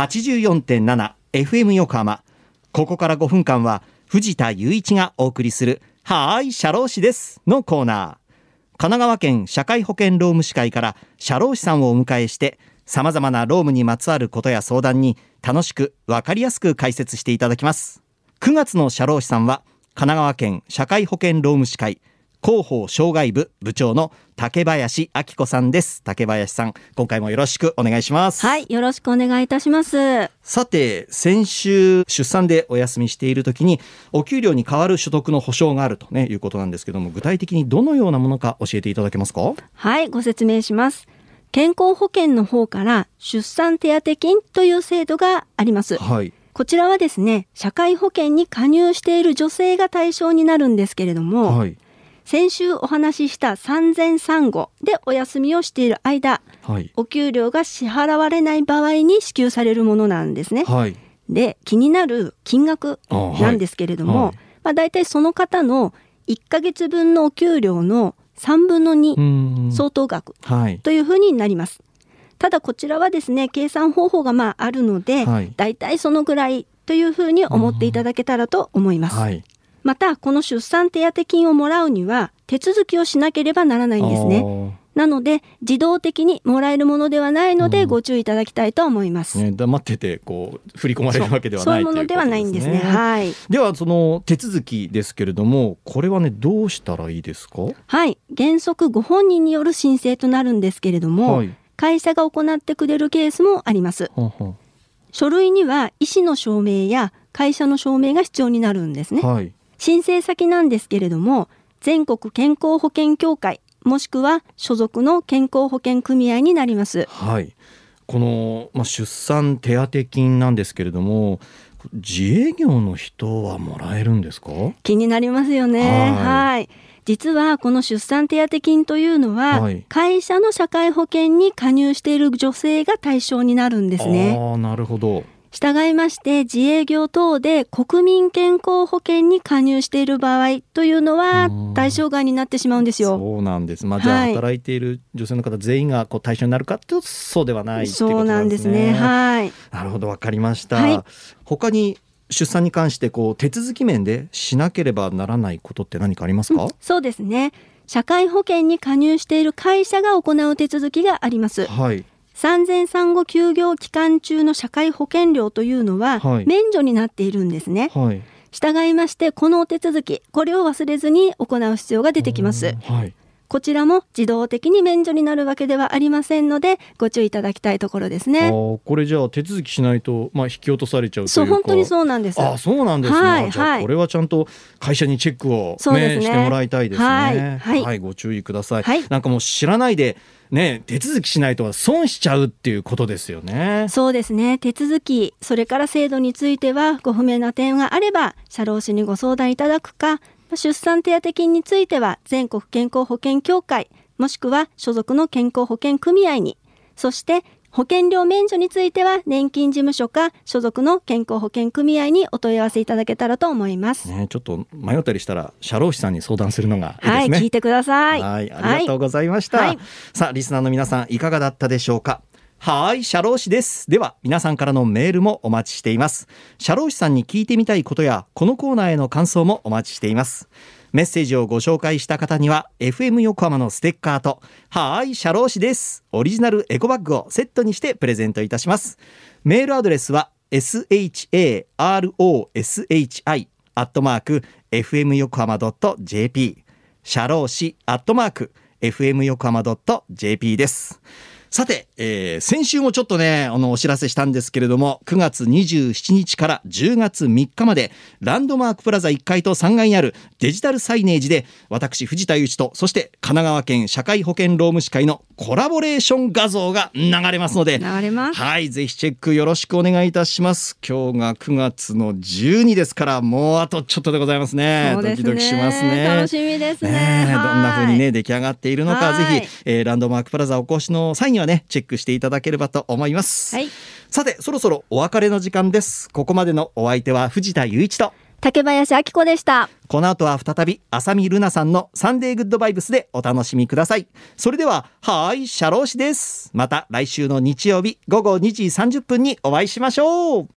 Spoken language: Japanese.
84.7 FM 横浜。ここから5分間は藤田雄一がお送りするはーい社労士ですのコーナー。神奈川県社会保険労務士会から社労士さんをお迎えして様々な労務にまつわることや相談に楽しくわかりやすく解説していただきます。9月の社労士さんは神奈川県社会保険労務士会。広報障害部部長の竹林明子さんです。竹林さん今回もよろしくお願いします。はいよろしくお願いいたします。さて先週出産でお休みしている時にお給料に代わる所得の保証があるとねいうことなんですけども具体的にどのようなものか教えていただけますか？はいご説明します。健康保険の方から出産手当金という制度があります。はい。こちらはですね社会保険に加入している女性が対象になるんですけれども、はい先週お話しした産前産後でお休みをしている間はい。お給料が支払われない場合に支給されるものなんですね。はい。で気になる金額なんですけれども、はい。まあ、大体その方の1ヶ月分のお給料の3分のう2ーん。相当額はい。というふうになります。ただこちらはですね計算方法がまああるので、はい。大体そのぐらいというふうに思っていただけたらと思います。はいまたこの出産手当金をもらうには手続きをしなければならないんですね。ねなので自動的にもらえるものではないのでうんご注意いただきたいと思います。ね黙っててこう振り込まれるわけではそうないいうというものではないんですね。はい。ではその手続きですけれどもこれはねどうしたらいいですか？はい。原則ご本人による申請となるんですけれども、はい会社が行ってくれるケースもあります。はんは書類には医師の証明や会社の証明が必要になるんですね。んはい申請先なんですけれども、全国健康保険協会もしくは所属の健康保険組合になります。はい、この、まあ、出産手当金なんですけれども自営業の人はもらえるんですか？気になりますよね。はいはい。実はこの出産手当金というのは、はい会社の社会保険に加入している女性が対象になるんですね。ああなるほど従いまして自営業等で国民健康保険に加入している場合というのはうん対象外になってしまうんですよ。そうなんです。まあじゃあはい。働いている女性の方全員がこう対象になるかっていうとそうではないそうなんんですすね。はい。なるほどわかりました、はい。他に出産に関してこう手続き面でしなければならないことって何かありますか、そうですね。社会保険に加入している会社が行う手続きがあります。はい産前産後休業期間中の社会保険料というのははい免除になっているんですね。はい従いましてこのお手続きこれを忘れずに行う必要が出てきます。はいこちらも自動的に免除になるわけではありませんのでご注意いただきたいところですあね。ーこれじゃあ手続きしないと、まあ、引き落とされちゃうそう本当にそうなんです。あそうなんですね、はいはい。これはちゃんと会社にチェックを、ねね。してもらいたいですね。はいはい。ご注意ください、はい。なんかもう知らないでね手続きしないと損しちゃうっていうことですよね。そうですね。手続きそれから制度についてはご不明な点があれば社労士にご相談いただくか出産手当金については全国健康保険協会もしくは所属の健康保険組合にそして保険料免除については年金事務所か所属の健康保険組合にお問い合わせいただけたらと思います。ねちょっと迷ったりしたら社労士さんに相談するのがいいですねはい、聞いてください。はい、ありがとうございました。はいさあ、リスナーの皆さん、いかがだったでしょうか？はい、社労士です。では、皆さんからのメールもお待ちしています。社労士さんに聞いてみたいことや、このコーナーへの感想もお待ちしています。メッセージをご紹介した方には、FM 横浜のステッカーと、はい、社労士です。オリジナルエコバッグをセットにしてプレゼントいたします。メールアドレスは、sharoshi アットマーク fm 横浜 .jp 社労士アットマーク fm 横浜 .jp です。さて、えー先週もちょっとね、あの、お知らせしたんですけれども、9月27日から10月3日まで、ランドマークプラザ1階と3階にあるデジタルサイネージで、私、藤田祐一と、そして神奈川県社会保険労務士会のコラボレーション画像が流れますので、流れます。はい、ぜひチェックよろしくお願いいたします。今日が9月の12ですから、もうあとちょっとでございますね。そうですドキドキしますね。楽しみですね。ねえどんな風にはいね出来上がっているのかはいぜひ、えーランドマークプラザお越しの際にはねチェックしていただければと思います、はい。さてそろそろお別れの時間ですここまでのお相手は藤田雄一と竹林明子でした。この後は再び浅見ルナさんのサンデーグッドバイブスでお楽しみください。それでははいシャロー氏です。また来週の日曜日午後2時30分にお会いしましょう。